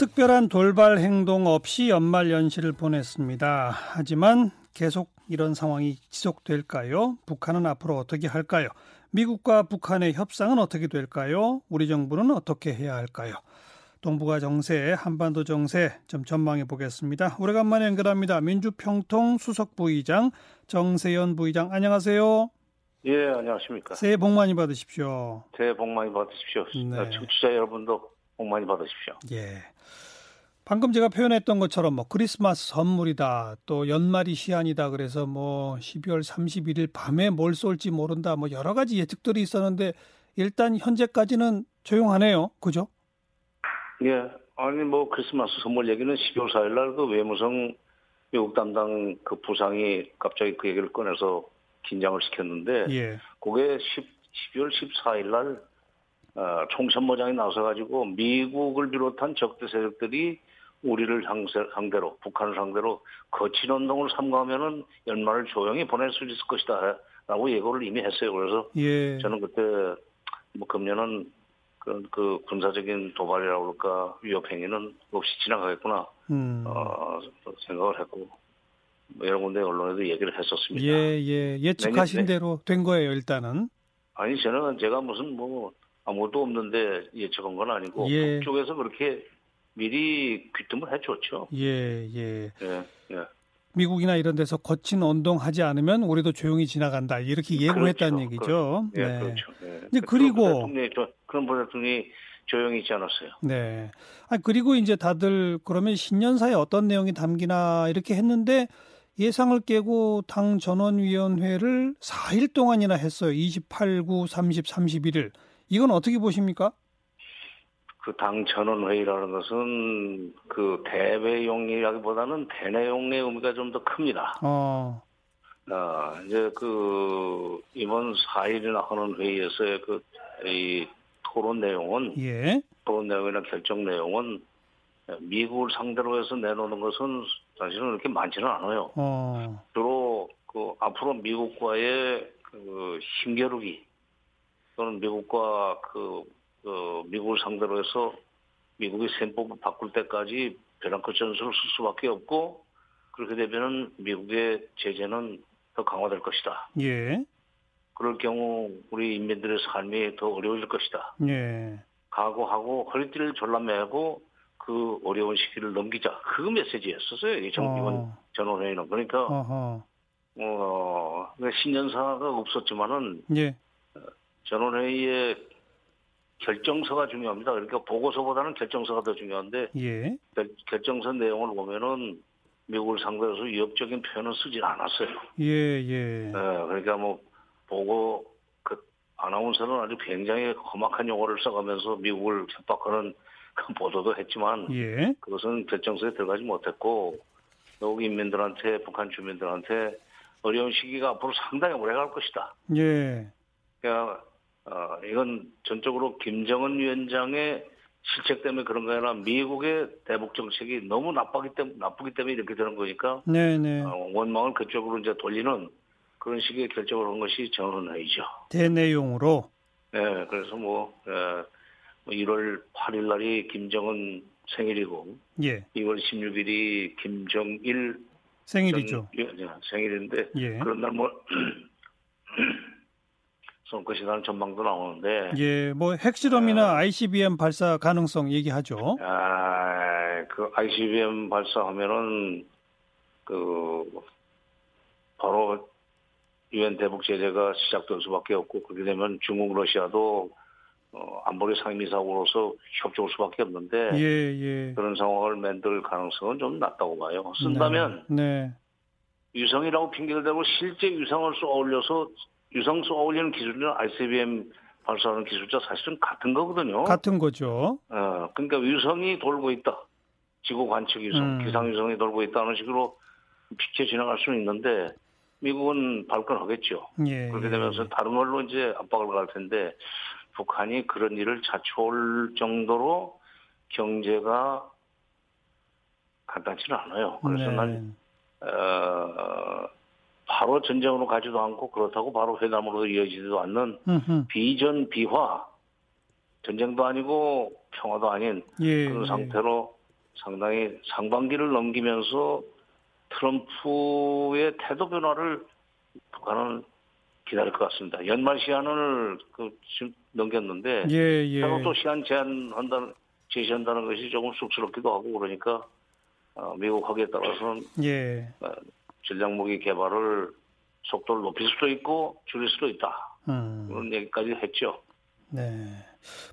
특별한 돌발 행동 없이 연말 연시를 보냈습니다. 하지만 계속 이런 상황이 지속될까요? 북한은 앞으로 어떻게 할까요? 미국과 북한의 협상은 어떻게 될까요? 우리 정부는 어떻게 해야 할까요? 동북아 정세, 한반도 정세 좀 전망해 보겠습니다. 오래간만에 연결합니다. 민주평통 수석 부의장 정세현 부의장 안녕하세요. 예, 안녕하십니까. 새해 복 많이 받으십시오. 새해 복 많이 받으십시오. 네. 청취자 여러분도 복 많이 받으십시오. 예. 방금 제가 표현했던 것처럼 뭐 크리스마스 선물이다. 또 연말이 시한이다. 그래서 뭐 12월 31일 밤에 뭘 쏠지 모른다. 뭐 여러 가지 예측들이 있었는데 일단 현재까지는 조용하네요. 그죠? 예. 아니 뭐 크리스마스 선물 얘기는 12월 4일 날 그 외무성 미국 담당 그 부상이 갑자기 그 얘기를 꺼내서 긴장을 시켰는데 예. 그게 10, 12월 14일 날 어, 총선모장이 나서가지고 미국을 비롯한 적대 세력들이 우리를 상대로 북한을 상대로 거친 운동을 삼가하면은 연말을 조용히 보낼 수 있을 것이다라고 예고를 이미 했어요. 그래서 예. 저는 그때 뭐 금년은 그, 그 군사적인 도발이라고 그럴까 위협 행위는 없이 지나가겠구나 음. 어, 생각을 했고 뭐 여러 군데 언론에도 얘기를 했었습니다. 예, 예. 예측하신 대로 된 거예요, 일단은. 아니 저는 제가 무슨 뭐 아무것도 없는데 예측한 건 아니고 예. 북쪽에서 그렇게 미리 귀뜸을 해줬죠. 예, 예. 예, 예. 미국이나 이런 데서 거친 운동하지 않으면 우리도 조용히 지나간다. 이렇게 예고했다는 그렇죠. 얘기죠. 예, 네. 그렇죠. 예. 이제 그리고- 그런 대통령이 조용히 있지 않았어요. 네. 아 그리고 이제 다들 그러면 신년사에 어떤 내용이 담기나 이렇게 했는데 예상을 깨고 당 전원위원회를 4일 동안이나 했어요. 28, 9, 30, 31일. 이건 어떻게 보십니까? 그 당 전원회의라는 것은 그 대외용이라기보다는 대내용의 의미가 좀 더 큽니다. 어, 아, 이제 그 이번 4일이나 하는 회의에서의 그 이 토론 내용은 예. 토론 내용이나 결정 내용은 미국을 상대로 해서 내놓는 것은 사실은 그렇게 많지는 않아요. 어, 주로 그 앞으로 미국과의 그 힘겨루기 또는 미국과 그, 그 미국을 상대로 해서 미국의 셈법을 바꿀 때까지 벼랑끝 전술을 쓸 수밖에 없고 그렇게 되면은 미국의 제재는 더 강화될 것이다. 예. 그럴 경우 우리 인민들의 삶이 더 어려워질 것이다. 예. 각오하고 허리띠를 졸라매고 그 어려운 시기를 넘기자. 그 메시지였었어요. 이 정, 이번 어, 전원회의는. 그러니까 어허. 어, 신년사가 없었지만은 예. 전원회의의 결정서가 중요합니다. 그러니까 보고서보다는 결정서가 더 중요한데 예. 결, 결정서 내용을 보면은 미국을 상대로 해서 위협적인 표현을 쓰질 않았어요. 예, 예. 예, 그러니까 뭐 보고 그 아나운서는 아주 굉장히 험악한 용어를 써가면서 미국을 협박하는 그 보도도 했지만 예. 그것은 결정서에 들어가지 못했고 미국 인민들한테 북한 주민들한테 어려운 시기가 앞으로 상당히 오래 갈 것이다. 예. 그러니까 어, 이건 전적으로 김정은 위원장의 실책 때문에 그런 게 아니라 미국의 대북 정책이 너무 나쁘기 때문에 나쁘기 때문에 이렇게 되는 거니까 네, 네. 어, 원망을 그쪽으로 이제 돌리는 그런 식의 결정을 한 것이 전원회의죠. 대내용으로. 예, 그래서 뭐, 예, 뭐 1월 8일 날이 김정은 생일이고 예. 2월 16일이 김정일 생일이죠. 전- 예, 생일인데 예. 그런 날 뭐 손끝이라는 전망도 나오는데 예, 뭐 핵실험이나 ICBM 발사 가능성 얘기하죠. 아, 그 ICBM 발사하면은 그 바로 유엔 대북 제재가 시작될 수밖에 없고 그렇게 되면 중국 러시아도 어, 안보리 상임이사국으로서 협조할 수밖에 없는데 예, 예. 그런 상황을 만들 가능성은 좀 낮다고 봐요. 쓴다면 네. 유성이라고 핑계를 대고 실제 유성을 쏘아 올려서 유성 쏘아 올리는 기술이랑 ICBM 발사하는 기술자 사실은 같은 거거든요. 네. 같은 거죠. 어, 그러니까 위성이 돌고 있다. 지구 관측 위성, 음. 기상 위성이 돌고 있다는 식으로 비춰 지나갈 수는 있는데 미국은 발끈하겠죠. 예. 그렇게 예. 되면서 다른 걸로 이제 압박을 갈 텐데 북한이 그런 일을 자초할 정도로 경제가 간단치는 않아요. 그래서 네. 난 어, 바로 전쟁으로 가지도 않고 그렇다고 바로 회담으로 이어지지도 않는 음흠. 비전 비화 전쟁도 아니고 평화도 아닌 예. 그런 예. 상태로 상당히 상반기를 넘기면서 트럼프의 태도 변화를 북한은 기다릴 것 같습니다. 연말 시한을 그 지금 넘겼는데 예, 예. 또 시한 제한한다는 제시한다는 것이 조금 쑥스럽기도 하고 그러니까 어, 미국 하기에 따라서는 예. 어, 전략무기 개발을 속도를 높일 수도 있고 줄일 수도 있다. 음. 그런 얘기까지 했죠. 네.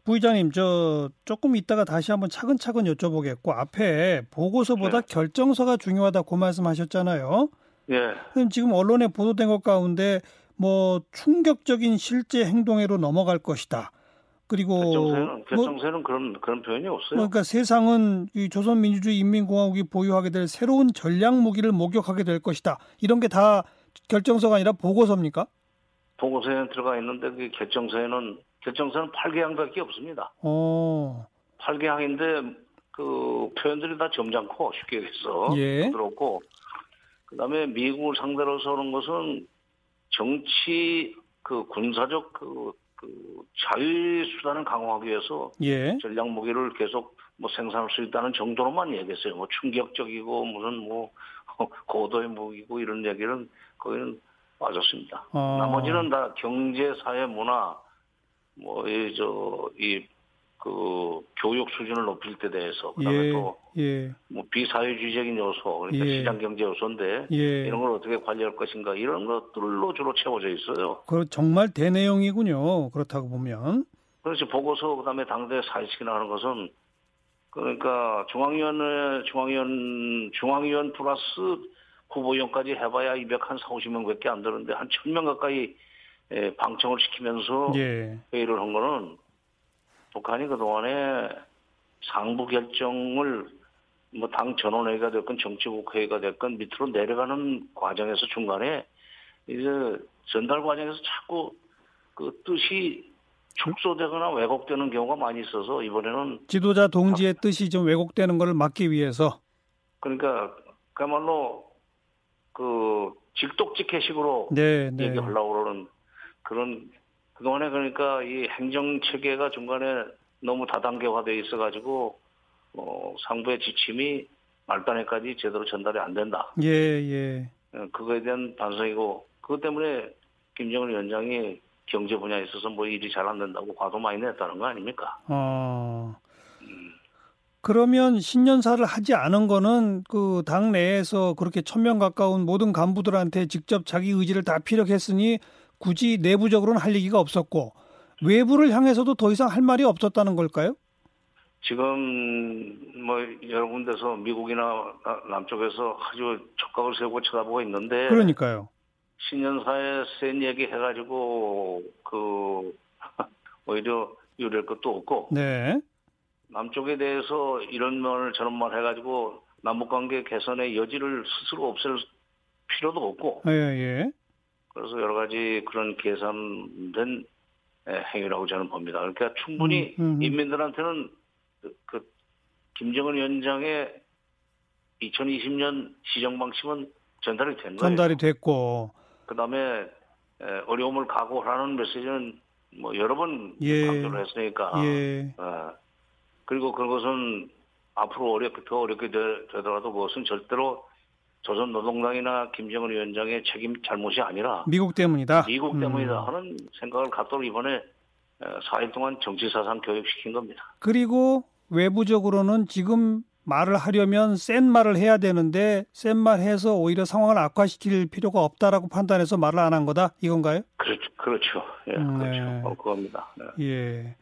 부의장님, 저 조금 이따가 다시 한번 차근차근 여쭤보겠고 앞에 보고서보다 네. 결정서가 중요하다고 말씀하셨잖아요. 예. 그럼 지금 언론에 보도된 것 가운데 뭐 충격적인 실제 행동으로 넘어갈 것이다. 그리고 결정서에는 뭐, 결정서에는 그런 그런 표현이 없어요. 그러니까 세상은 이 조선민주주의 인민공화국이 보유하게 될 새로운 전략 무기를 목격하게 될 것이다. 이런 게 다 결정서가 아니라 보고서입니까? 보고서에는 들어가 있는데 그 결정서에는 결정서는 8개항밖에 없습니다. 어, 8개항인데 그 표현들이 다 점잖고 쉽게 얘기해서 예. 부드럽고 그다음에 미국을 상대로서 하는 것은 정치 그 군사적 그, 그 자유 수단을 강화하기 위해서 예. 전략 무기를 계속 뭐 생산할 수 있다는 정도로만 얘기했어요. 뭐 충격적이고 무슨 뭐 고도의 무기고 이런 얘기는 거기는 빠졌습니다. 어. 나머지는 다 경제, 사회, 문화 뭐 이 저 이 그 교육 수준을 높일 때 대해서 그 다음에 예. 또 예. 뭐 비사회주의적인 요소 그러니까 예. 시장 경제 요소인데 예. 이런 걸 어떻게 관리할 것인가 이런 것들로 주로 채워져 있어요. 그 정말 대내용이군요. 그렇다고 보면. 그래서 보고서 그 다음에 당대 사회식이나 하는 것은 그러니까 중앙위원회 중앙위원 중앙위원 플러스 후보위원까지 해봐야 200 한 4, 50명 밖에 안 되는데 한 1000명 가까이 예, 방청을 시키면서 예. 회의를 한 거는 북한이 그동안에 상부 결정을 뭐 당 전원회의가 됐건 정치국회의가 됐건 밑으로 내려가는 과정에서 중간에 이제 전달 과정에서 자꾸 그 뜻이 축소되거나 왜곡되는 경우가 많이 있어서 이번에는 지도자 동지의 뜻이 좀 왜곡되는 것을 막기 위해서 그러니까 그야말로 그 직독직해식으로 네, 네. 얘기하려고 그러는 그런 그동안에 그러니까 이 행정 체계가 중간에 너무 다단계화돼 있어가지고 어, 상부의 지침이 말단에까지 제대로 전달이 안 된다. 예, 예. 어, 그거에 대한 반성이고 그것 때문에 김정은 위원장이 경제 분야에 있어서 뭐 일이 잘 안 된다고 과도 많이 냈다는 거 아닙니까? 어. 그러면 신년사를 하지 않은 거는 그 당 내에서 그렇게 천명 가까운 모든 간부들한테 직접 자기 의지를 다 피력했으니 굳이 내부적으로는 할 얘기가 없었고 외부를 향해서도 더 이상 할 말이 없었다는 걸까요? 지금 뭐 여러 군데서 미국이나 나- 남쪽에서 아주 촉각을 세우고 쳐다보고 있는데 그러니까요. 신년사에 센 얘기 해가지고 그 오히려 유리할 것도 없고 네. 남쪽에 대해서 이런 말 저런 말 해가지고 남북관계 개선의 여지를 스스로 없앨 필요도 없고 예, 예. 그래서 여러 가지 그런 계산된 예, 행위라고 저는 봅니다. 그러니까 충분히 음, 음, 음. 인민들한테는 그, 그 김정은 위원장의 2020년 시정 방침은 전달이 된 거예요. 전달이 됐고. 그다음에 에, 어려움을 각오하라는 메시지는 뭐 여러 번 예. 강조를 했으니까. 예. 어, 그리고 그것은 앞으로 어렵게 더 어렵게 되, 되더라도 그것은 절대로 조선 노동당이나 김정은 위원장의 책임 잘못이 아니라 미국 때문이다. 미국 음. 때문이다 하는 생각을 갖도록 이번에 4일 동안 정치사상 교육시킨 겁니다. 그리고 외부적으로는 지금 말을 하려면 센 말을 해야 되는데 센 말 해서 오히려 상황을 악화시킬 필요가 없다라고 판단해서 말을 안 한 거다 이건가요? 그렇죠. 그렇죠. 예, 음, 그렇죠. 네. 어, 그겁니다. 네. 예.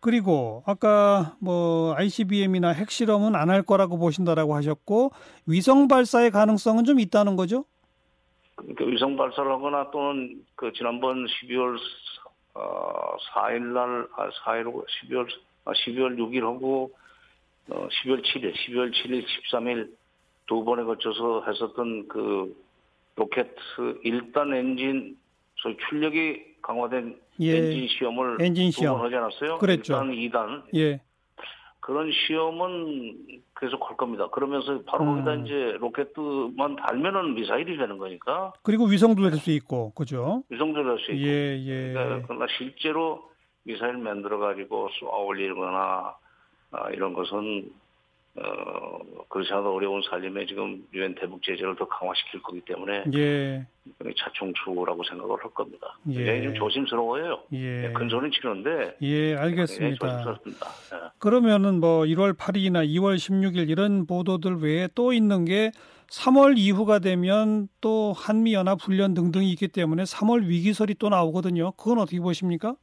그리고 아까 뭐 ICBM이나 핵실험은 안 할 거라고 보신다라고 하셨고 위성 발사의 가능성은 좀 있다는 거죠? 그러니까 위성 발사를 하거나 또는 그 지난번 12월 어, 4일 날, 아, 4일, 12월, 아, 12월 6일 하고, 어, 12월 7일, 12월 7일, 13일 두 번에 걸쳐서 했었던 그 로켓 1단 엔진, 소위 출력이 강화된 예. 엔진 시험을 엔진 두 시험. 번 하지 않았어요? 그랬죠. 1단, 2단. 예. 그런 시험은 계속 할 겁니다. 그러면서 바로 음. 거기다 이제 로켓만 달면은 미사일이 되는 거니까 그리고 위성도 될 수 있고, 그죠? 위성조를 할수 있고. 예, 예. 그러니까 그러나 실제로 미사일 만들어 가지고 쏘아 올리거나 아, 이런 것은 어, 그렇지 않아도 어려운 살림에 지금 유엔 대북 제재를 더 강화시킬 거기 때문에 예. 차충추라고 생각을 할 겁니다. 예. 굉장히 좀 조심스러워요. 예. 큰 소리는 치는데 예, 알겠습니다. 조심스럽습니다. 예. 그러면은 뭐 1월 8일이나 2월 16일 이런 보도들 외에 또 있는 게 3월 이후가 되면 또 한미 연합 훈련 등등이 있기 때문에 3월 위기설이 또 나오거든요. 그건 어떻게 보십니까?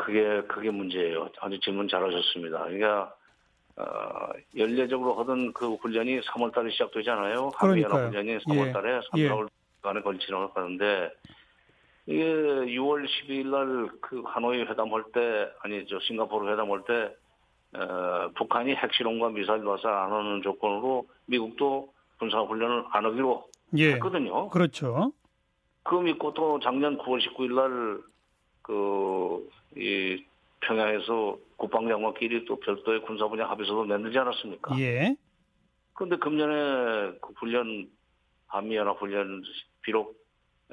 그게 그게 문제예요. 아주 질문 잘하셨습니다. 그러니까 어, 연례적으로 하던 그 훈련이 3월달에 시작되잖아요. 한미연합. 훈련이 3월달에 예. 3개월 간에 걸치는 하는데 이게 6월 12일 날 그 하노이 회담할 때 아니 저 싱가포르 회담할 때 어, 북한이 핵실험과 미사일 발사 안 하는 조건으로 미국도 군사 훈련을 안 하기로 예. 했거든요. 그렇죠. 그 믿고 또 작년 9월 19일 날, 그, 이, 평양에서 국방장관끼리 또 별도의 군사 분야 합의서도 만들지 않았습니까? 예. 그런데 금년에 그 훈련, 한미연합 훈련, 비록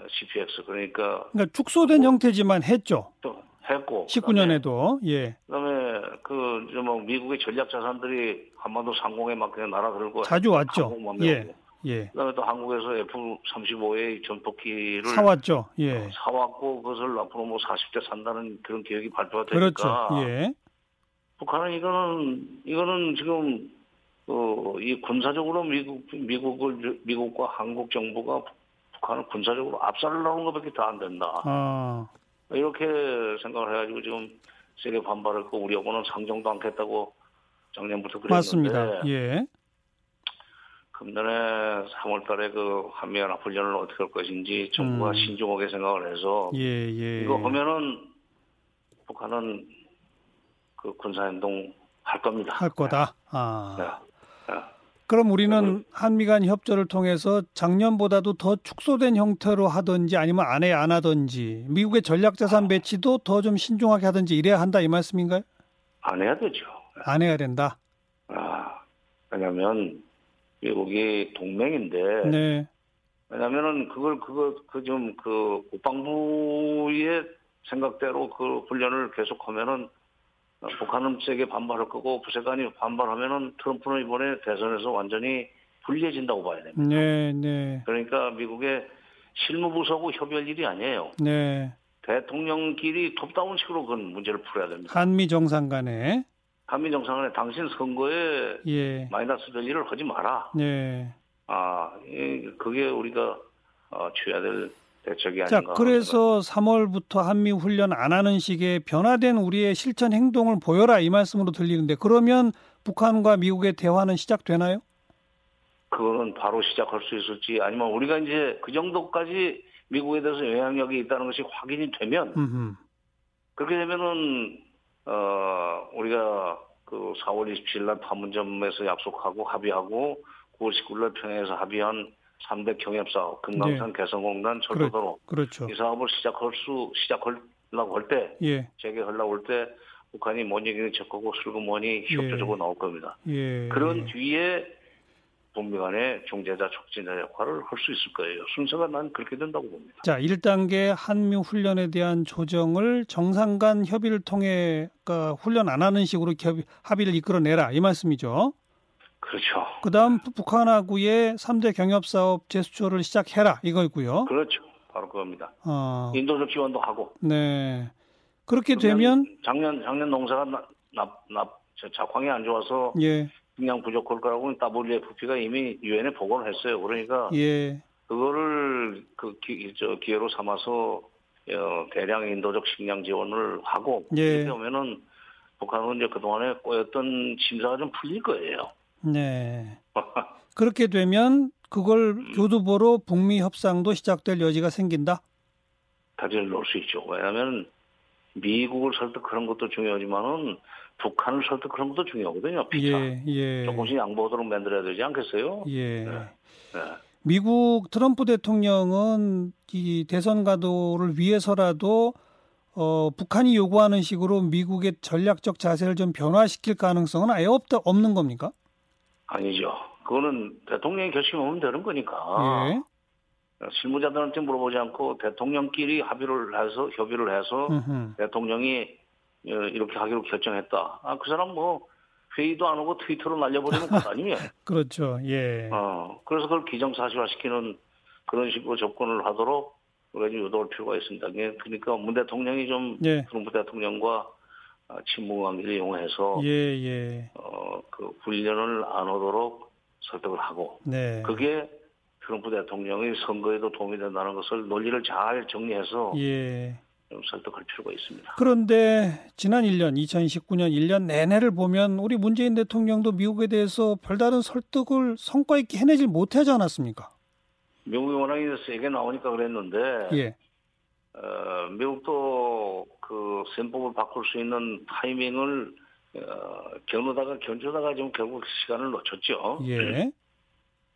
CPX, 그러니까 그러니까 축소된 형태지만 했죠. 또 했고. 19년에도. 예. 그 다음에 그, 저 뭐, 미국의 전략 자산들이 한반도 상공에 막 그냥 날아들고. 자주 왔죠. 예. 예. 그다음에 또 한국에서 F-35의 전폭기를 사왔죠. 예. 사왔고 그것을 앞으로 뭐 40대 산다는 그런 계획이 발표가 그렇죠. 되니까 예. 북한은 이거는 이거는 지금 어, 이 군사적으로 미국 미국을 미국과 한국 정부가 북한을 군사적으로 압살하려는 것밖에 더안 된다. 아. 이렇게 생각을 해가지고 지금 세계 반발했고 우리 여보는 상정도 않겠다고 작년부터 그랬는데 맞습니다. 예. 금년에 3월달에 그 한미연합 훈련을 어떻게 할 것인지 정부가 음. 신중하게 생각을 해서 예, 예. 이거 보면은 북한은 그 군사행동 할 겁니다. 할 거다. 아. 네. 네. 그럼 우리는 한미 간 협조를 통해서 작년보다도 더 축소된 형태로 하든지 아니면 안해 안 하든지 미국의 전략 자산 배치도 더 좀 신중하게 하든지 이래야 한다 이 말씀인가요? 안 해야 되죠. 안 해야 된다. 아, 왜냐면 미국이 동맹인데 네. 왜냐면은 그걸 그거 그좀그 국방부의 생각대로 그 훈련을 계속하면은 어, 북한은 세게 반발할 거고 부세관이 반발하면은 트럼프는 이번에 대선에서 완전히 불리해진다고 봐야 됩니다. 네, 네. 그러니까 미국의 실무부서하고 협의할 일이 아니에요. 네. 대통령끼리 톱다운식으로 그건 문제를 풀어야 됩니다. 한미 정상 간에 한미 정상간에 당신 선거에 예. 마이너스 될 일을 하지 마라. 네. 아, 이- 그게 우리가 어, 취해야 될 대책이 자, 아닌가. 그래서 3월부터 한미 훈련 안 하는 식의 변화된 우리의 실천 행동을 보여라 이 말씀으로 들리는데 그러면 북한과 미국의 대화는 시작되나요? 그거는 바로 시작할 수 있을지 아니면 우리가 이제 그 정도까지 미국에 대해서 영향력이 있다는 것이 확인이 되면 음흠. 그렇게 되면은 어 우리가 그 4월 27일 날 판문점에서 약속하고 합의하고 9월 19일 날 평양에서 합의한 3대 경협 사업 금강산 개성공단 철도도로 그렇죠. 이 사업을 시작할 수 시작하려고 할 때 예. 재개하려고 할 때 북한이 뭔 얘기는 척하고 슬그머니 협조적으로 나올 겁니다. 예. 그런 뒤에 북미 간의 중재자 촉진자 역할을 할 수 있을 거예요. 순서가 난 그렇게 된다고 봅니다. 자, 1단계 한미 훈련에 대한 조정을 정상 간 협의를 통해 그러니까 훈련 안 하는 식으로 협의, 합의를 이끌어내라 이 말씀이죠. 그렇죠. 그다음 북한하고의 3대 경협 사업 재수초를 시작해라 이거고요. 그렇죠. 바로 그겁니다. 어, 인도적 지원도 하고. 네. 그렇게 되면 작년 작년 농사가 납납 작황이 안 좋아서 예, 식량 부족할 거라고 WFP가 이미 유엔에 보고를 했어요. 그러니까 예, 그거를 그 기, 저 기회로 삼아서 어, 대량 인도적 식량 지원을 하고 예. 이렇게 하면은 북한은 이제 그동안에 꼬였던 심사가 좀 풀릴 거예요. 네. 그렇게 되면 그걸 교두보로 북미 협상도 시작될 여지가 생긴다. 다리를 놓을 수 있죠. 왜냐하면 미국을 설득하는 것도 중요하지만은 북한을 설득하는 것도 중요하거든요. 피차. 예, 예, 조금씩 양보하도록 만들어야 되지 않겠어요? 예. 네. 미국 트럼프 대통령은 이 대선 가도를 위해서라도 어, 북한이 요구하는 식으로 미국의 전략적 자세를 좀 변화시킬 가능성은 아예 없다 없는 겁니까? 아니죠. 그거는 대통령이 결심하면 되는 거니까. 예. 실무자들한테 물어보지 않고 대통령끼리 합의를 해서 협의를 해서 음흠. 대통령이 어, 이렇게 하기로 결정했다. 아, 그 사람 뭐 회의도 안 오고 트위터로 날려버리는 것 아니에요. 그렇죠. 예. 어, 그래서 그걸 기정사실화시키는 그런 식으로 접근을 하도록 우리가 좀 유도할 필요가 있습니다. 예, 그러니까 문 대통령이 좀 예. 트럼프 대통령과 아, 친분 관계를 이용해서 예, 예. 어, 그 훈련을 안 오도록 설득을 하고 네. 그게 트럼프 대통령이 선거에도 도움이 된다는 것을 논리를 잘 정리해서 예. 좀 설득할 필요가 있습니다. 그런데 지난 1년 2019년 1년 내내를 보면 우리 문재인 대통령도 미국에 대해서 별다른 설득을 성과 있게 해내질 못하지 않았습니까? 미국이 워낙에 세게 나오니까 그랬는데 예. 어, 미국도 그 셈법을 바꿀 수 있는 타이밍을 어, 겨누다가 견주다가 지금 결국 시간을 놓쳤죠. 예.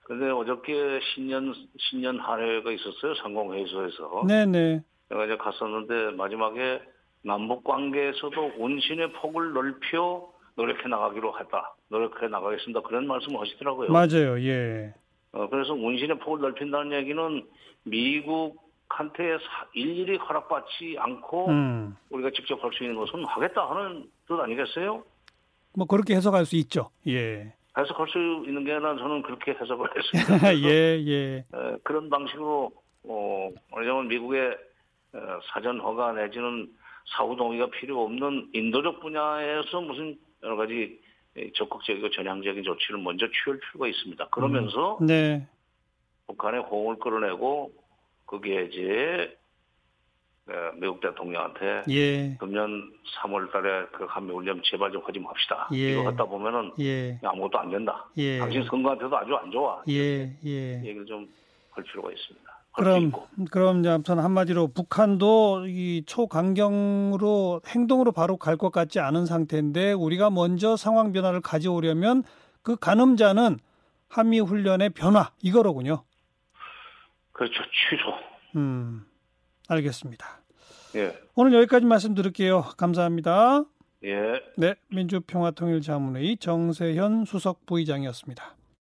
근데 어저께 신년 신년 한회가 있었어요 상공회의소에서. 네, 네. 제가 이제 갔었는데 마지막에 남북 관계에서도 운신의 폭을 넓혀 노력해 나가기로 했다. 노력해 나가겠습니다. 그런 말씀을 하시더라고요. 맞아요. 예. 어, 그래서 운신의 폭을 넓힌다는 얘기는 미국한테 사- 일일이 허락받지 않고 음. 우리가 직접 할 수 있는 것은 하겠다 하는 뜻 아니겠어요? 뭐 그렇게 해석할 수 있죠. 예. 해석할 수 있는 게 아니라 저는 그렇게 해석을 했습니다. 예, 예. 에, 그런 방식으로 어, 왜냐하면 미국의 어, 사전 허가 내지는 사후 동의가 필요 없는 인도적 분야에서 무슨 여러 가지 에, 적극적이고 전향적인 조치를 먼저 취할 필요가 있습니다. 그러면서 네. 북한의 호응을 끌어내고 거기에 이제 에, 미국 대통령한테 예. 금년 3월 달에 그 한미 훈련 제발 좀 하지 맙시다. 예. 이거 갖다 보면은 예. 아무것도 안 된다. 예. 당신 선거한테도 아주 안 좋아. 예, 예. 얘기를 좀 할 필요가 있습니다. 그럼 있고. 그럼 이제 아무튼 한마디로 북한도 이 초강경으로 행동으로 바로 갈 것 같지 않은 상태인데 우리가 먼저 상황 변화를 가져오려면 그 가늠자는 한미 훈련의 변화 이거로군요. 그렇죠. 취소. 음. 알겠습니다. 예. 오늘 여기까지 말씀드릴게요. 감사합니다. 예. 네, 민주평화통일자문회의 정세현 수석 부의장이었습니다.